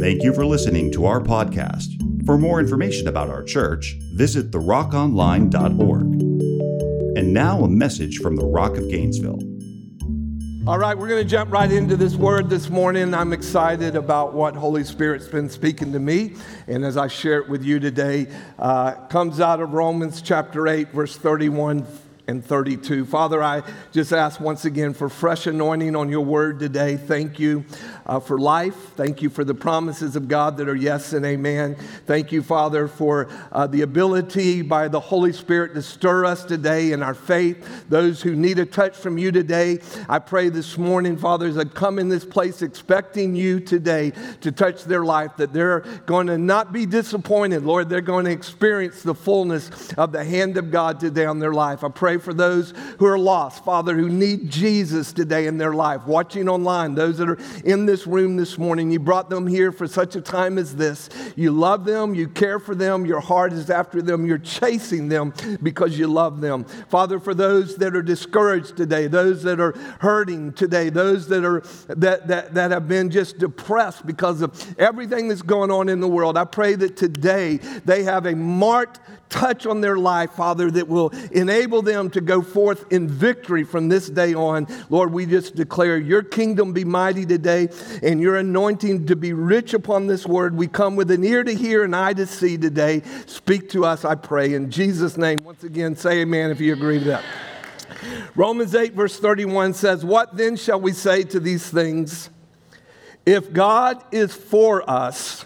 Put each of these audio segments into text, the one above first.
Thank you for listening to our podcast. For more information about our church, visit therockonline.org. And now a message from the Rock of Gainesville. All right, we're going to jump right into this word this morning. I'm excited about what Holy Spirit's been speaking to me, and as I share it with you today, uh, comes out of Romans chapter 8, verse 31 and 32. Father, I just ask once again for fresh anointing on your word today. Thank you uh, for life. Thank you for the promises of God that are yes and amen. Thank you, Father, for uh, the ability by the Holy Spirit to stir us today in our faith. Those who need a touch from you today, I pray this morning, Father, as I come in this place expecting you today to touch their life, that they're going to not be disappointed, Lord. They're going to experience the fullness of the hand of God today on their life. I pray for those who are lost, Father, who need Jesus today in their life, watching online, those that are in this room this morning. You brought them here for such a time as this. You love them, you care for them, your heart is after them, you're chasing them because you love them. Father, for those that are discouraged today, those that are hurting today, those that are that that, that have been just depressed because of everything that's going on in the world, I pray that today they have a marked touch on their life, Father, that will enable them to go forth in victory from this day on. Lord, we just declare your kingdom be mighty today and your anointing to be rich upon this word. We come with an ear to hear and eye to see today. Speak to us, I pray. In Jesus' name, once again, say amen if you agree with that. Romans 8, verse 31 says, What then shall we say to these things? If God is for us,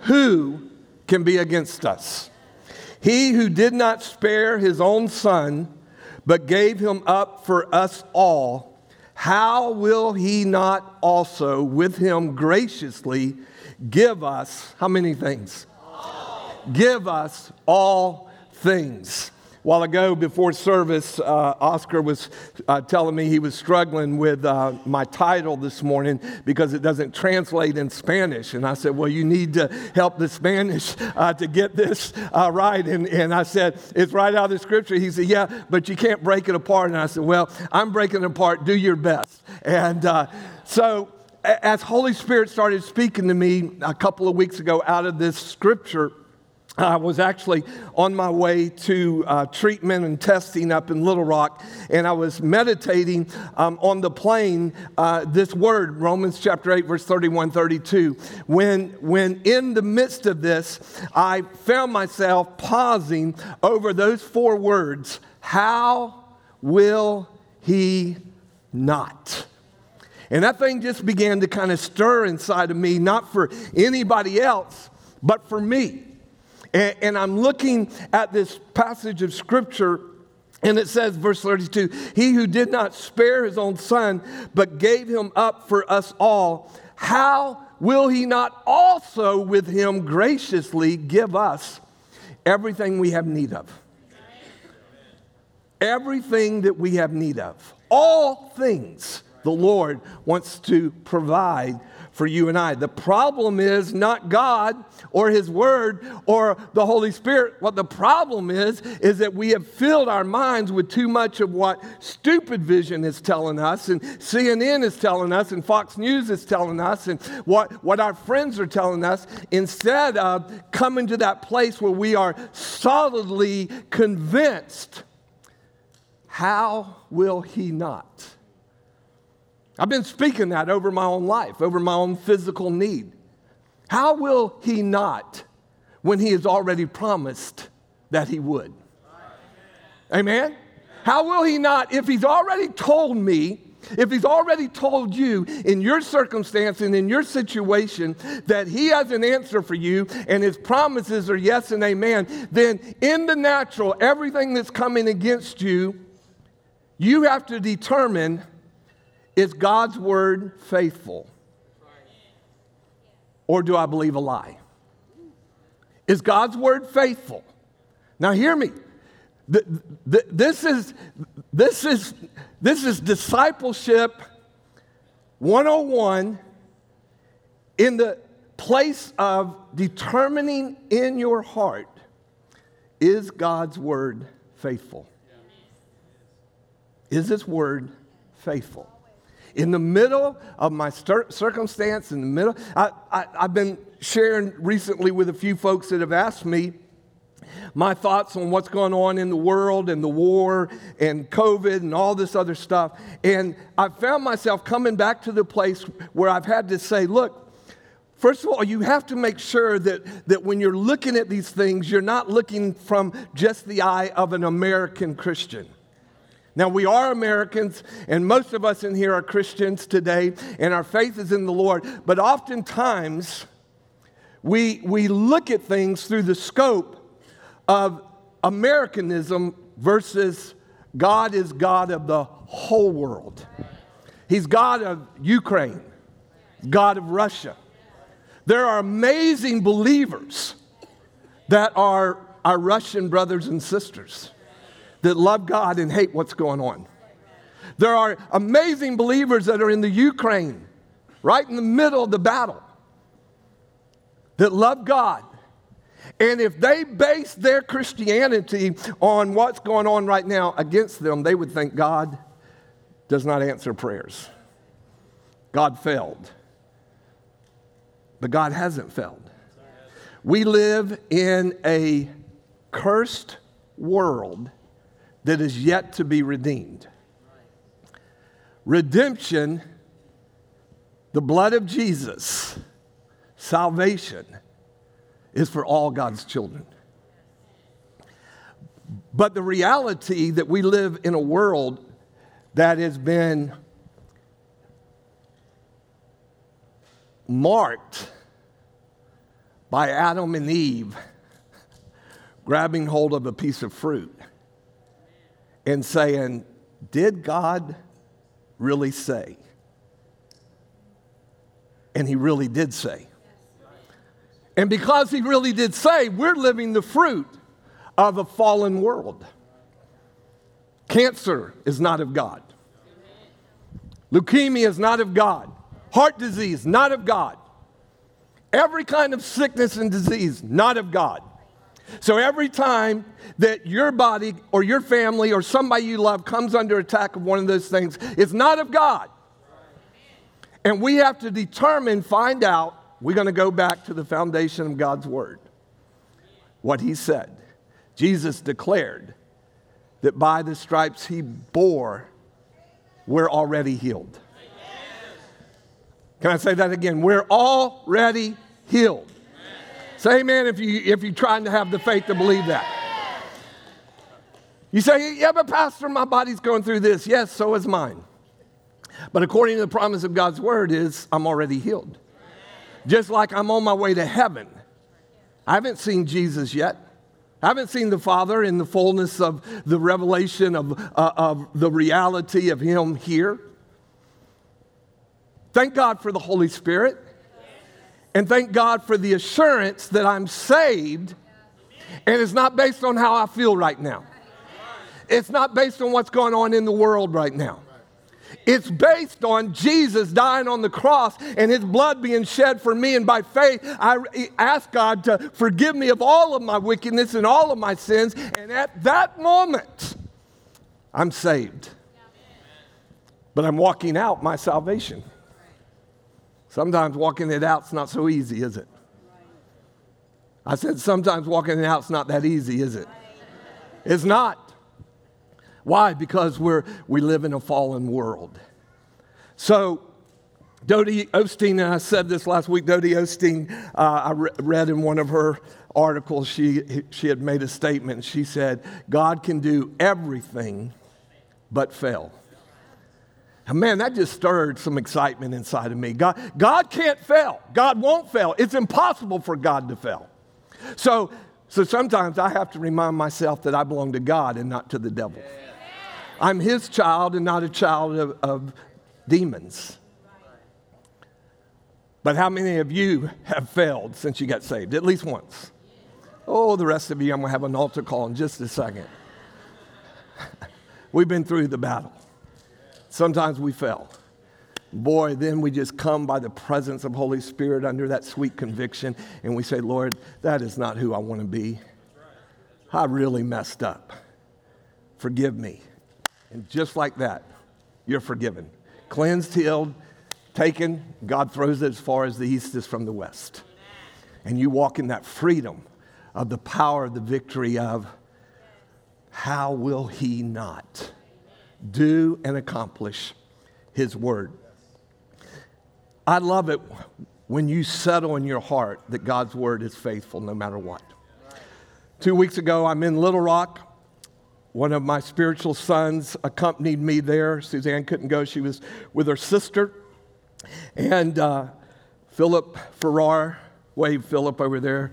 who can be against us? He who did not spare his own son, but gave him up for us all, how will he not also with him graciously give us how many things? Give us all things while ago before service, uh, Oscar was uh, telling me he was struggling with uh, my title this morning because it doesn't translate in Spanish. And I said, Well, you need to help the Spanish uh, to get this uh, right. And, and I said, It's right out of the scripture. He said, Yeah, but you can't break it apart. And I said, Well, I'm breaking it apart. Do your best. And uh, so, as Holy Spirit started speaking to me a couple of weeks ago out of this scripture, I was actually on my way to uh, treatment and testing up in Little Rock, and I was meditating um, on the plane uh, this word, Romans chapter 8, verse 31 32. When, when in the midst of this, I found myself pausing over those four words How will he not? And that thing just began to kind of stir inside of me, not for anybody else, but for me. And, and I'm looking at this passage of scripture and it says, verse 32 He who did not spare his own son, but gave him up for us all, how will he not also with him graciously give us everything we have need of? Everything that we have need of. All things the Lord wants to provide for you and I. The problem is not God or His Word or the Holy Spirit. What the problem is, is that we have filled our minds with too much of what stupid vision is telling us, and CNN is telling us, and Fox News is telling us, and what, what our friends are telling us, instead of coming to that place where we are solidly convinced. How will He not? I've been speaking that over my own life, over my own physical need. How will he not when he has already promised that he would? Amen? How will he not if he's already told me, if he's already told you in your circumstance and in your situation that he has an answer for you and his promises are yes and amen, then in the natural, everything that's coming against you, you have to determine is God's word faithful? Or do I believe a lie? Is God's word faithful? Now, hear me. This is, this is, this is discipleship 101 in the place of determining in your heart is God's word faithful? Is this word faithful? In the middle of my circumstance, in the middle, I, I, I've been sharing recently with a few folks that have asked me my thoughts on what's going on in the world and the war and COVID and all this other stuff. And I found myself coming back to the place where I've had to say, look, First of all, you have to make sure that, that when you're looking at these things, you're not looking from just the eye of an American Christian. Now, we are Americans, and most of us in here are Christians today, and our faith is in the Lord. But oftentimes, we, we look at things through the scope of Americanism versus God is God of the whole world. He's God of Ukraine, God of Russia. There are amazing believers that are our Russian brothers and sisters that love God and hate what's going on. There are amazing believers that are in the Ukraine, right in the middle of the battle, that love God. And if they base their Christianity on what's going on right now against them, they would think God does not answer prayers. God failed. But God hasn't failed. We live in a cursed world that is yet to be redeemed. Redemption, the blood of Jesus, salvation is for all God's children. But the reality that we live in a world that has been marked by Adam and Eve grabbing hold of a piece of fruit and saying, Did God really say? And he really did say. And because he really did say, we're living the fruit of a fallen world. Cancer is not of God. Leukemia is not of God. Heart disease, not of God. Every kind of sickness and disease, not of God. So every time that your body or your family or somebody you love comes under attack of one of those things, it's not of God. And we have to determine, find out, we're going to go back to the foundation of God's word. What he said. Jesus declared that by the stripes he bore, we're already healed. Can I say that again? We're already healed. Say amen if, you, if you're trying to have the faith to believe that. You say, yeah, but Pastor, my body's going through this. Yes, so is mine. But according to the promise of God's word is I'm already healed. Just like I'm on my way to heaven. I haven't seen Jesus yet. I haven't seen the Father in the fullness of the revelation of, uh, of the reality of Him here. Thank God for the Holy Spirit. And thank God for the assurance that I'm saved and it's not based on how I feel right now. It's not based on what's going on in the world right now. It's based on Jesus dying on the cross and his blood being shed for me. And by faith, I ask God to forgive me of all of my wickedness and all of my sins. And at that moment, I'm saved. But I'm walking out my salvation. Sometimes walking it out's not so easy, is it? I said sometimes walking it out's not that easy, is it? It's not. Why? Because we're, we live in a fallen world. So, Dodie Osteen, and I said this last week, Dodie Osteen, uh, I re- read in one of her articles, she, she had made a statement. She said, God can do everything but fail. Man, that just stirred some excitement inside of me. God, God can't fail. God won't fail. It's impossible for God to fail. So, so sometimes I have to remind myself that I belong to God and not to the devil. I'm his child and not a child of, of demons. But how many of you have failed since you got saved? At least once. Oh, the rest of you, I'm going to have an altar call in just a second. We've been through the battle. Sometimes we fail. Boy, then we just come by the presence of Holy Spirit under that sweet conviction and we say, Lord, that is not who I want to be. I really messed up. Forgive me. And just like that, you're forgiven. cleansed, healed, taken. God throws it as far as the east is from the west. And you walk in that freedom of the power of the victory of how will he not do and accomplish his word? I love it when you settle in your heart that God's word is faithful no matter what. Two weeks ago, I'm in Little Rock. One of my spiritual sons accompanied me there. Suzanne couldn't go, she was with her sister. And uh, Philip Farrar, wave Philip over there,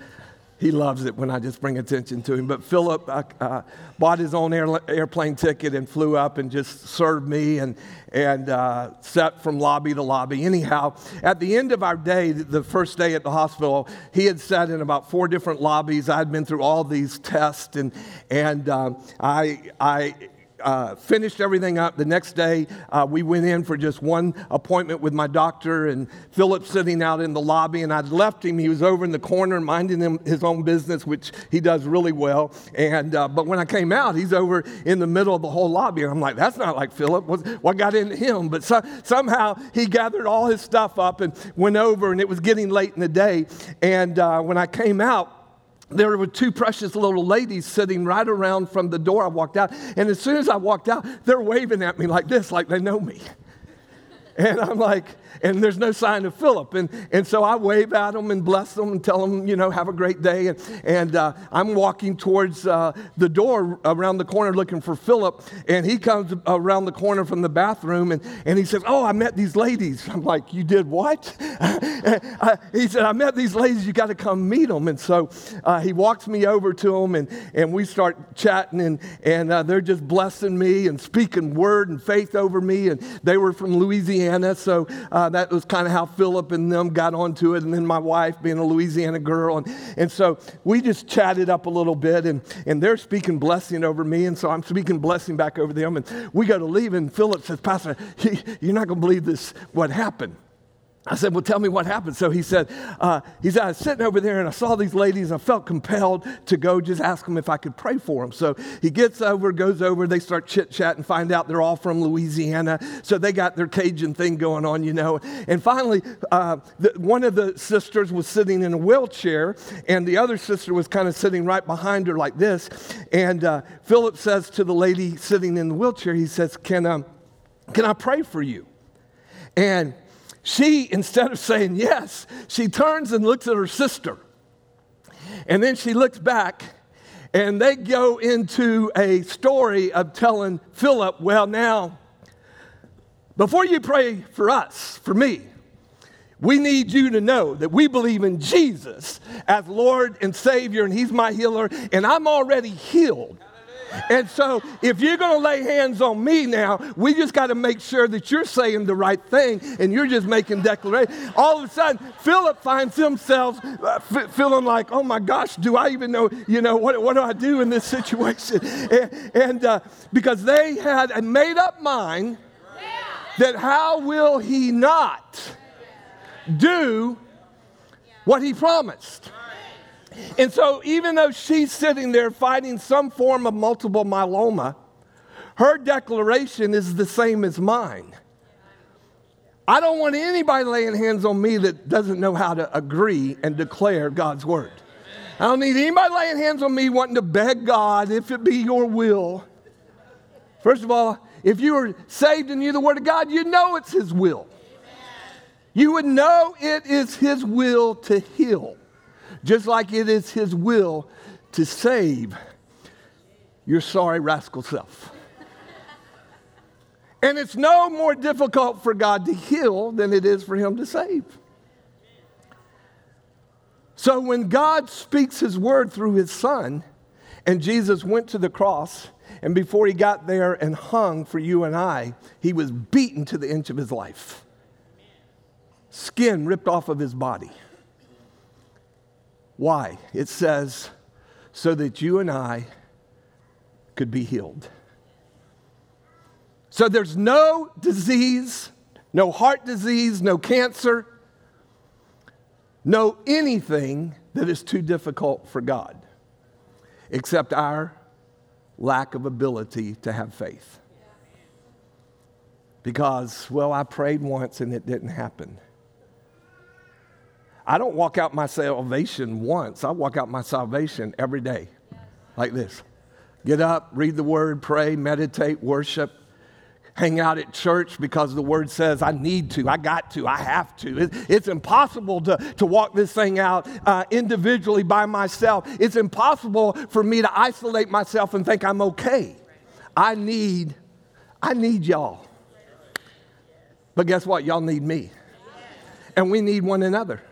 he loves it when I just bring attention to him. But Philip uh, uh, bought his own air, airplane ticket and flew up and just served me and, and uh, sat from lobby to lobby. Anyhow, at the end of our day, the first day at the hospital, he had sat in about four different lobbies. I'd been through all these tests, and, and um, I, I uh, finished everything up. The next day, uh, we went in for just one appointment with my doctor, and Philip sitting out in the lobby, and I'd left him. He was over in the corner minding him, his own business, which he does really well. And uh, but when I came out, he's over in the middle of the whole lobby, and I'm like, that's not like Philip. What, what got into him? But so, somehow he gathered all his stuff up and went over, and it was getting late in the day. And uh, when I came out, there were two precious little ladies sitting right around from the door I walked out. And as soon as I walked out, they're waving at me like this, like they know me. And I'm like, and there's no sign of Philip. And, and so I wave at them and bless them and tell them, you know, have a great day. And, and uh, I'm walking towards uh, the door around the corner looking for Philip. And he comes around the corner from the bathroom and, and he says, Oh, I met these ladies. I'm like, You did what? he said, I met these ladies. You got to come meet them. And so uh, he walks me over to them and, and we start chatting. And, and uh, they're just blessing me and speaking word and faith over me. And they were from Louisiana. So uh, that was kind of how Philip and them got onto it. And then my wife, being a Louisiana girl. And, and so we just chatted up a little bit, and, and they're speaking blessing over me. And so I'm speaking blessing back over them. And we go to leave, and Philip says, Pastor, you're not going to believe this, what happened. I said, Well, tell me what happened. So he said, uh, he said, I was sitting over there and I saw these ladies and I felt compelled to go just ask them if I could pray for them. So he gets over, goes over, they start chit chat and find out they're all from Louisiana. So they got their Cajun thing going on, you know. And finally, uh, the, one of the sisters was sitting in a wheelchair and the other sister was kind of sitting right behind her like this. And uh, Philip says to the lady sitting in the wheelchair, he says, Can, um, can I pray for you? And she, instead of saying yes, she turns and looks at her sister. And then she looks back and they go into a story of telling Philip, well, now, before you pray for us, for me, we need you to know that we believe in Jesus as Lord and Savior, and He's my healer, and I'm already healed. And so, if you're going to lay hands on me now, we just got to make sure that you're saying the right thing and you're just making declaration. All of a sudden, Philip finds himself uh, f- feeling like, oh my gosh, do I even know, you know, what, what do I do in this situation? And, and uh, because they had a made up mind that how will he not do what he promised? And so, even though she's sitting there fighting some form of multiple myeloma, her declaration is the same as mine. I don't want anybody laying hands on me that doesn't know how to agree and declare God's word. I don't need anybody laying hands on me wanting to beg God, if it be your will. First of all, if you are saved and you the word of God, you know it's his will. You would know it is his will to heal just like it is His will to save your sorry rascal self. and it's no more difficult for God to heal than it is for Him to save. So when God speaks His word through His Son, and Jesus went to the cross, and before He got there and hung for you and I, He was beaten to the inch of His life, skin ripped off of His body. Why? It says, so that you and I could be healed. So there's no disease, no heart disease, no cancer, no anything that is too difficult for God except our lack of ability to have faith. because, well, I prayed once and it didn't happen. I don't walk out my salvation once, I walk out my salvation every day, like this get up, read the word, pray, meditate, worship. Hang out at church because the word says I need to, I got to, I have to. It, it's impossible to, to walk this thing out uh, individually by myself. It's impossible for me to isolate myself and think I'm okay. I need, I need y'all. But guess what? Y'all need me. And we need one another.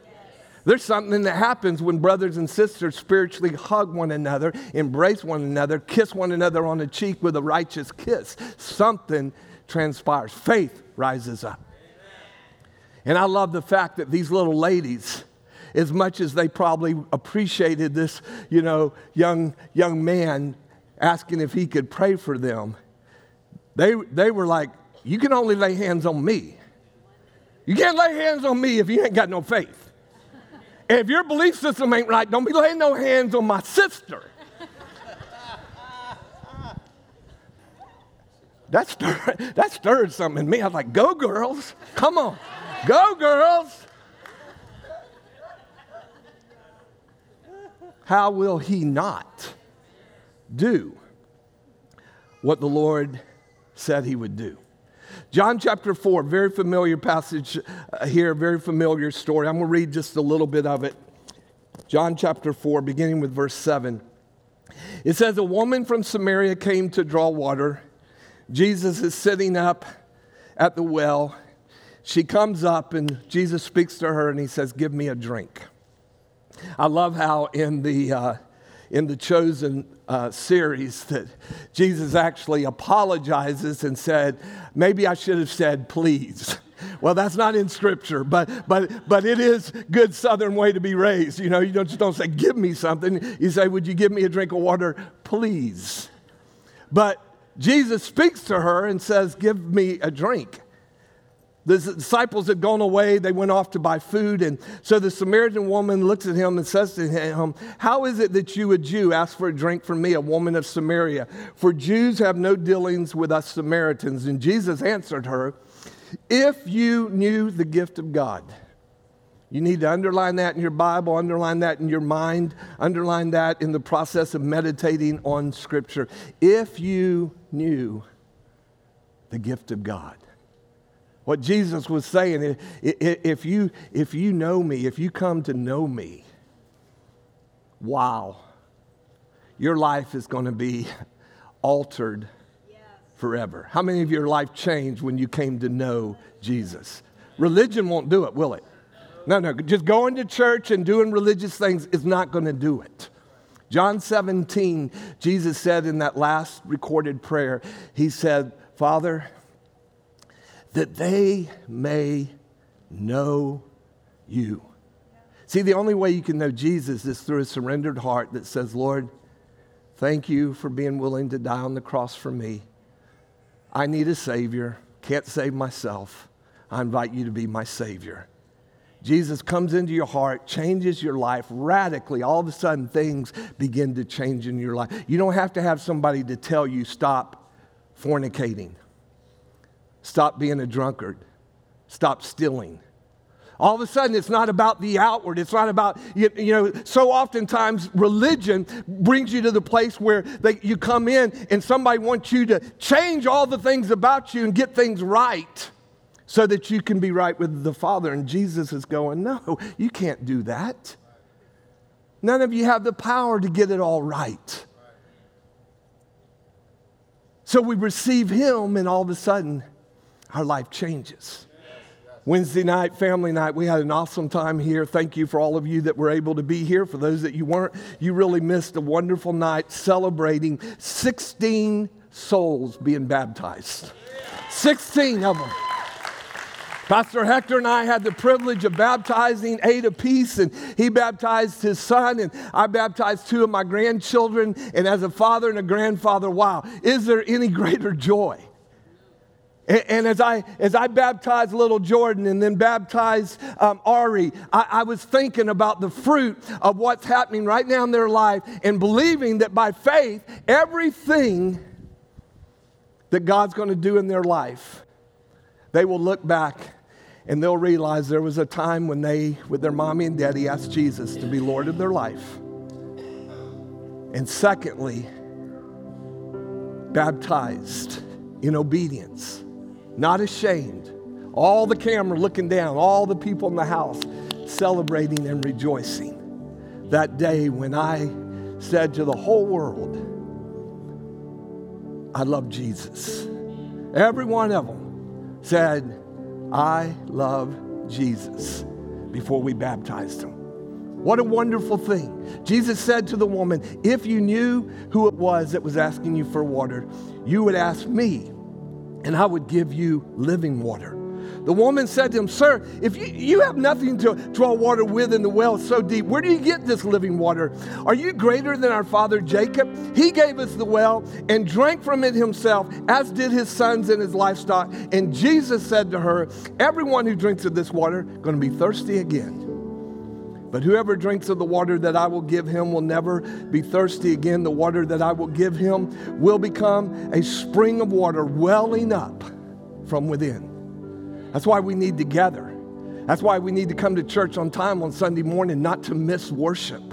There's something that happens when brothers and sisters spiritually hug one another, embrace one another, kiss one another on the cheek with a righteous kiss. Something transpires. Faith rises up. And I love the fact that these little ladies, as much as they probably appreciated this, you know, young, young man asking if he could pray for them, they, they were like, You can only lay hands on me. You can't lay hands on me if you ain't got no faith. If your belief system ain't right, don't be laying no hands on my sister. That stirred, that stirred something in me. I was like, go, girls. Come on. Go, girls. How will he not do what the Lord said he would do? John chapter 4, very familiar passage uh, here, very familiar story. I'm going to read just a little bit of it. John chapter 4, beginning with verse 7. It says, A woman from Samaria came to draw water. Jesus is sitting up at the well. She comes up and Jesus speaks to her and he says, Give me a drink. I love how in the, uh, in the chosen uh, series that Jesus actually apologizes and said, Maybe I should have said, Please. Well, that's not in scripture, but, but, but it is good southern way to be raised. You know, you don't, just don't say, Give me something. You say, Would you give me a drink of water, please? But Jesus speaks to her and says, Give me a drink. The disciples had gone away. They went off to buy food. And so the Samaritan woman looks at him and says to him, How is it that you, a Jew, ask for a drink from me, a woman of Samaria? For Jews have no dealings with us Samaritans. And Jesus answered her, If you knew the gift of God, you need to underline that in your Bible, underline that in your mind, underline that in the process of meditating on Scripture. If you knew the gift of God. What Jesus was saying, if you, if you know me, if you come to know me, wow, your life is going to be altered forever. How many of your life changed when you came to know Jesus? Religion won't do it, will it? No, no, just going to church and doing religious things is not going to do it. John 17, Jesus said in that last recorded prayer, He said, Father, that they may know you. See, the only way you can know Jesus is through a surrendered heart that says, Lord, thank you for being willing to die on the cross for me. I need a Savior, can't save myself. I invite you to be my Savior. Jesus comes into your heart, changes your life radically. All of a sudden, things begin to change in your life. You don't have to have somebody to tell you, stop fornicating, stop being a drunkard, stop stealing. All of a sudden, it's not about the outward. It's not about, you, you know, so oftentimes religion brings you to the place where they, you come in and somebody wants you to change all the things about you and get things right so that you can be right with the Father. And Jesus is going, No, you can't do that. None of you have the power to get it all right. So we receive Him, and all of a sudden, our life changes. Wednesday night, family night, we had an awesome time here. Thank you for all of you that were able to be here. For those that you weren't, you really missed a wonderful night celebrating 16 souls being baptized. 16 of them. Pastor Hector and I had the privilege of baptizing eight apiece, and he baptized his son, and I baptized two of my grandchildren. And as a father and a grandfather, wow, is there any greater joy? And, as I as I baptized little Jordan and then baptized um, Ari, I, I was thinking about the fruit of what's happening right now in their life, and believing that by faith, everything that God's going to do in their life they will look back and they'll realize there was a time when they, with their mommy and daddy, asked Jesus to be Lord of their life. And secondly, baptized in obedience, not ashamed. All the camera looking down, all the people in the house celebrating and rejoicing. That day when I said to the whole world, I love Jesus. Every one of them said, I love Jesus before we baptized him. What a wonderful thing. Jesus said to the woman, If you knew who it was that was asking you for water, you would ask me, and I would give you living water. The woman said to him, Sir, if you, you have nothing to draw water with and the well so deep, where do you get this living water? Are you greater than our father Jacob? He gave us the well and drank from it himself, as did his sons and his livestock. And Jesus said to her, Everyone who drinks of this water is going to be thirsty again. But whoever drinks of the water that I will give him will never be thirsty again. The water that I will give him will become a spring of water welling up from within. That's why we need to gather. That's why we need to come to church on time on Sunday morning, not to miss worship.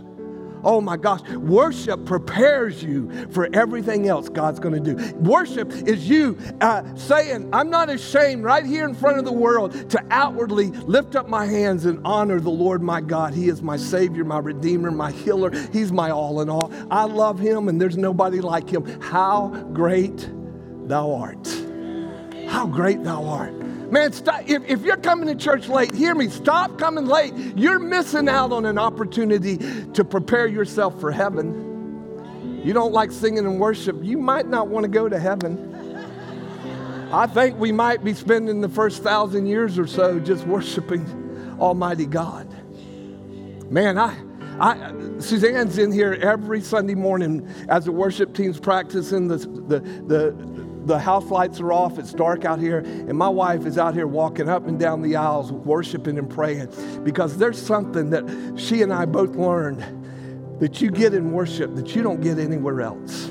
Oh my gosh, worship prepares you for everything else God's going to do. Worship is you uh, saying, I'm not ashamed right here in front of the world to outwardly lift up my hands and honor the Lord my God. He is my Savior, my Redeemer, my healer. He's my all in all. I love Him and there's nobody like Him. How great thou art! How great thou art! Man, stop. If, if you're coming to church late, hear me. Stop coming late. You're missing out on an opportunity to prepare yourself for heaven. You don't like singing and worship, you might not want to go to heaven. I think we might be spending the first thousand years or so just worshiping Almighty God. Man, I, I, Suzanne's in here every Sunday morning as the worship team's practicing the, the, the, the house lights are off, it's dark out here, and my wife is out here walking up and down the aisles, worshiping and praying because there's something that she and I both learned that you get in worship that you don't get anywhere else.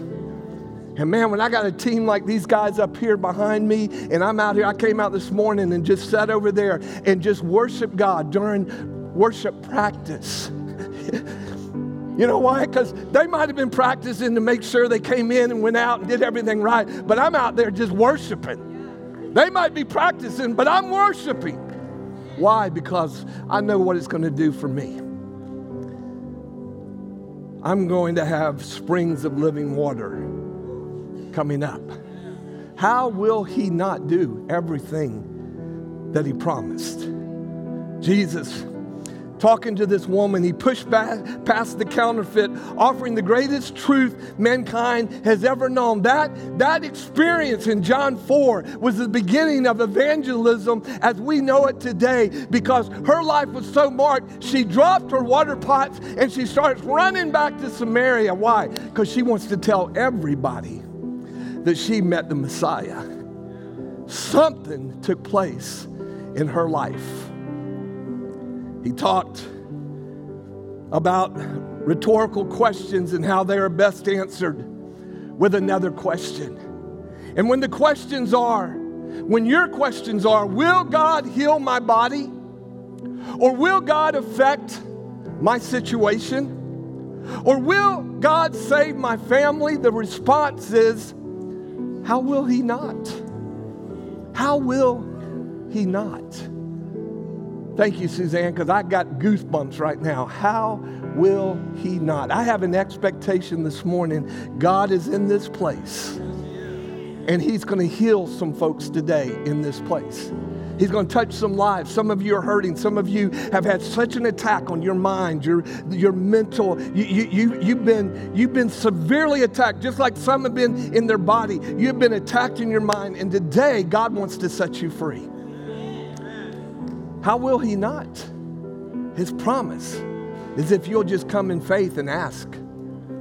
And man, when I got a team like these guys up here behind me, and I'm out here, I came out this morning and just sat over there and just worship God during worship practice. You know why? Because they might have been practicing to make sure they came in and went out and did everything right, but I'm out there just worshiping. They might be practicing, but I'm worshiping. Why? Because I know what it's going to do for me. I'm going to have springs of living water coming up. How will He not do everything that He promised? Jesus talking to this woman, he pushed back past the counterfeit, offering the greatest truth mankind has ever known. That, that experience in John 4 was the beginning of evangelism as we know it today because her life was so marked. She dropped her water pots and she starts running back to Samaria. Why? Because she wants to tell everybody that she met the Messiah. Something took place in her life. He talked about rhetorical questions and how they are best answered with another question. And when the questions are, when your questions are, will God heal my body? Or will God affect my situation? Or will God save my family? The response is, how will He not? How will He not? Thank you, Suzanne, because I got goosebumps right now. How will He not? I have an expectation this morning. God is in this place, and He's going to heal some folks today in this place. He's going to touch some lives. Some of you are hurting. Some of you have had such an attack on your mind, your, your mental. You, you, you, you've, been, you've been severely attacked, just like some have been in their body. You've been attacked in your mind, and today God wants to set you free. How will He not? His promise is if you'll just come in faith and ask,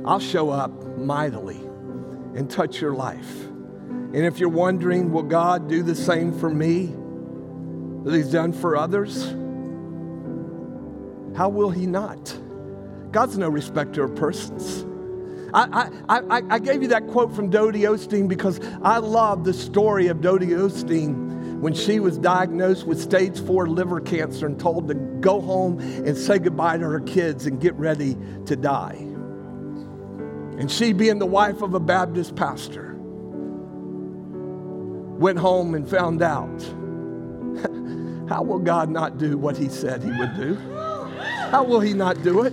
I'll show up mightily and touch your life. And if you're wondering, will God do the same for me that He's done for others? How will He not? God's no respecter of persons. I, I, I, I gave you that quote from Dodie Osteen because I love the story of Dodie Osteen when she was diagnosed with stage four liver cancer and told to go home and say goodbye to her kids and get ready to die. And she, being the wife of a Baptist pastor, went home and found out how will God not do what He said He would do? How will He not do it?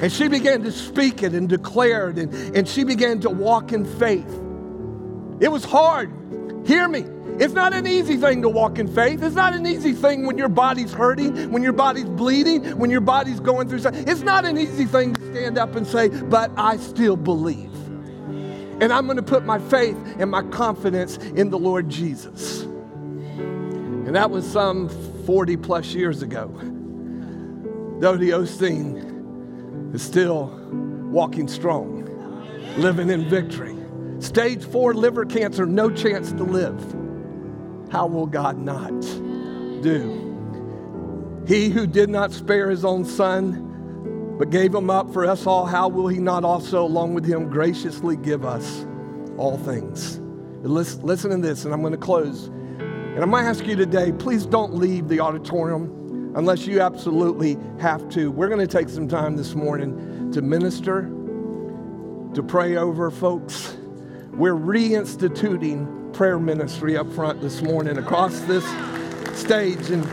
And she began to speak it and declare it, and, and she began to walk in faith. It was hard. Hear me. It's not an easy thing to walk in faith. It's not an easy thing when your body's hurting, when your body's bleeding, when your body's going through something. It's not an easy thing to stand up and say, but I still believe. And I'm going to put my faith and my confidence in the Lord Jesus. And that was some 40 plus years ago. Dodie Osteen is still walking strong, living in victory. Stage four liver cancer, no chance to live. How will God not do? He who did not spare his own son, but gave him up for us all, how will he not also, along with him, graciously give us all things? Listen, listen to this, and I'm going to close. And I might ask you today please don't leave the auditorium unless you absolutely have to. We're going to take some time this morning to minister, to pray over folks. We're reinstituting prayer ministry up front this morning across this stage. And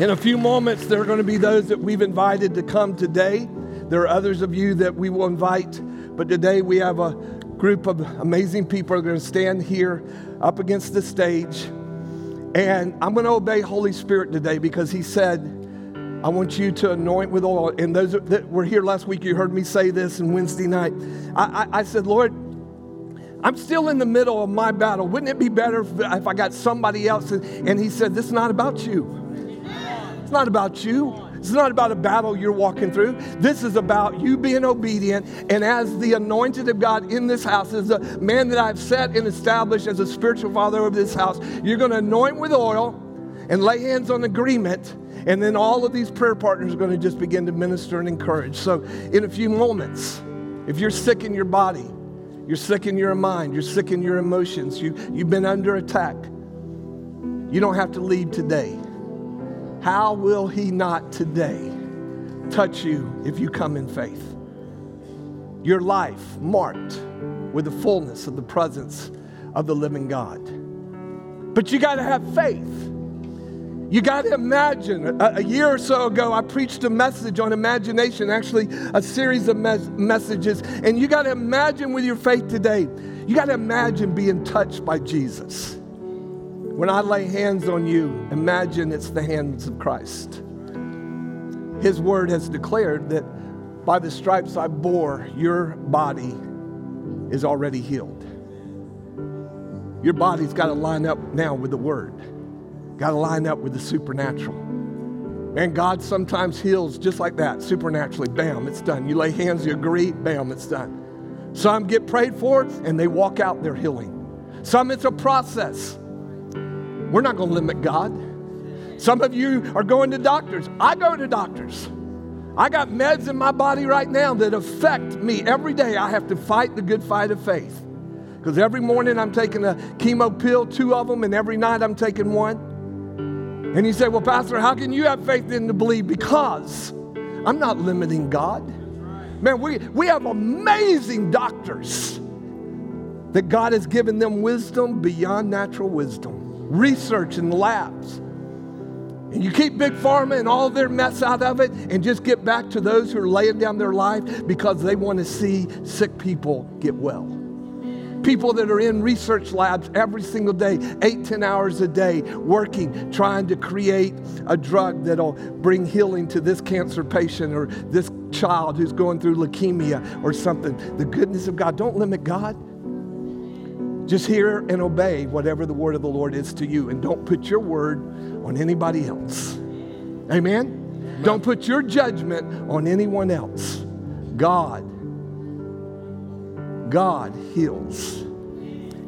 in a few moments, there are going to be those that we've invited to come today. There are others of you that we will invite, but today we have a group of amazing people that are going to stand here up against the stage. And I'm going to obey Holy Spirit today because He said, I want you to anoint with oil. And those that were here last week, you heard me say this on Wednesday night. I, I, I said, Lord, I'm still in the middle of my battle. Wouldn't it be better if, I got somebody else? And, and he said, This is not about you. It's not about you. It's not about a battle you're walking through. This is about you being obedient. And as the anointed of God in this house, as the man that I've set and established as a spiritual father of this house, you're going to anoint with oil and lay hands on agreement. And then all of these prayer partners are going to just begin to minister and encourage. So, in a few moments, if you're sick in your body, you're sick in your mind. You're sick in your emotions. You, you've been under attack. You don't have to leave today. How will He not today touch you if you come in faith? Your life marked with the fullness of the presence of the living God. But you got to have faith. You got to imagine. A, a, year or so ago, I preached a message on imagination, actually, a series of mes- messages. And you got to imagine with your faith today, you got to imagine being touched by Jesus. When I lay hands on you, imagine it's the hands of Christ. His word has declared that by the stripes I bore, your body is already healed. Your body's got to line up now with the word. Got to line up with the supernatural. And God sometimes heals just like that, supernaturally. Bam, it's done. You lay hands, you agree, bam, it's done. Some get prayed for and they walk out their healing. Some it's a process. We're not going to limit God. Some of you are going to doctors. I go to doctors. I got meds in my body right now that affect me every day. I have to fight the good fight of faith. Because every morning I'm taking a chemo pill, two of them, and every night I'm taking one. And you say, Well, Pastor, how can you have faith in to believe? Because I'm not limiting God. Man, we, we have amazing doctors that God has given them wisdom beyond natural wisdom, research in labs. And you keep Big Pharma and all their mess out of it and just get back to those who are laying down their life because they want to see sick people get well people that are in research labs every single day, eight, ten hours a day, working, trying to create a drug that'll bring healing to this cancer patient or this child who's going through leukemia or something. The goodness of God. Don't limit God. Just hear and obey whatever the word of the Lord is to you, and don't put your word on anybody else. Amen? Don't put your judgment on anyone else. God God heals.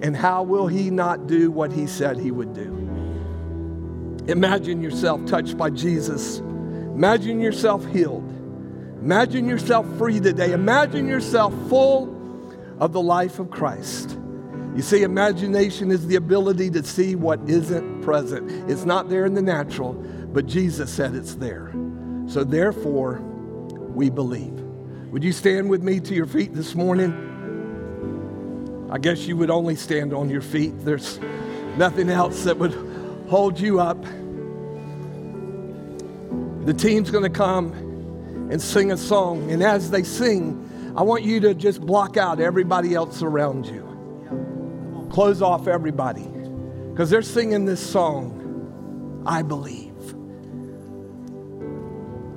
And how will He not do what He said He would do? Imagine yourself touched by Jesus. Imagine yourself healed. Imagine yourself free today. Imagine yourself full of the life of Christ. You see, imagination is the ability to see what isn't present. It's not there in the natural, but Jesus said it's there. So therefore, we believe. Would you stand with me to your feet this morning? I guess you would only stand on your feet. There's nothing else that would hold you up. The team's going to come and sing a song. And as they sing, I want you to just block out everybody else around you. Close off everybody. Because they're singing this song, I believe.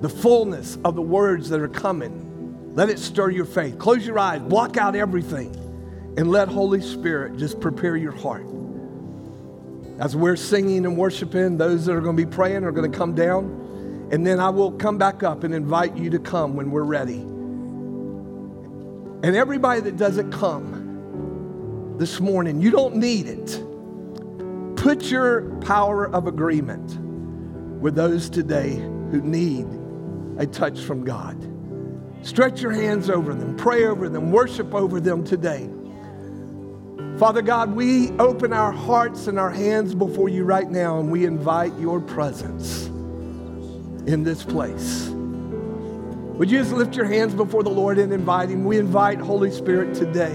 The fullness of the words that are coming, let it stir your faith. Close your eyes, block out everything, and let Holy Spirit just prepare your heart. As we're singing and worshiping, those that are going to be praying are going to come down. And then I will come back up and invite you to come when we're ready. And everybody that doesn't come this morning, you don't need it. Put your power of agreement with those today who need a touch from God. Stretch your hands over them, pray over them, worship over them today. Father God, we open our hearts and our hands before you right now and we invite your presence in this place. Would you just lift your hands before the Lord and invite Him? We invite Holy Spirit today,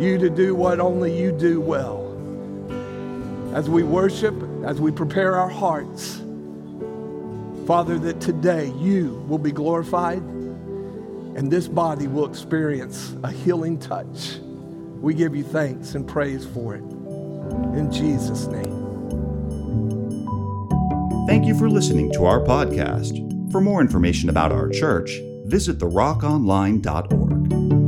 you to do what only you do well. As we worship, as we prepare our hearts, Father, that today you will be glorified and this body will experience a healing touch. We give you thanks and praise for it. In Jesus' name. Thank you for listening to our podcast. For more information about our church, visit therockonline.org.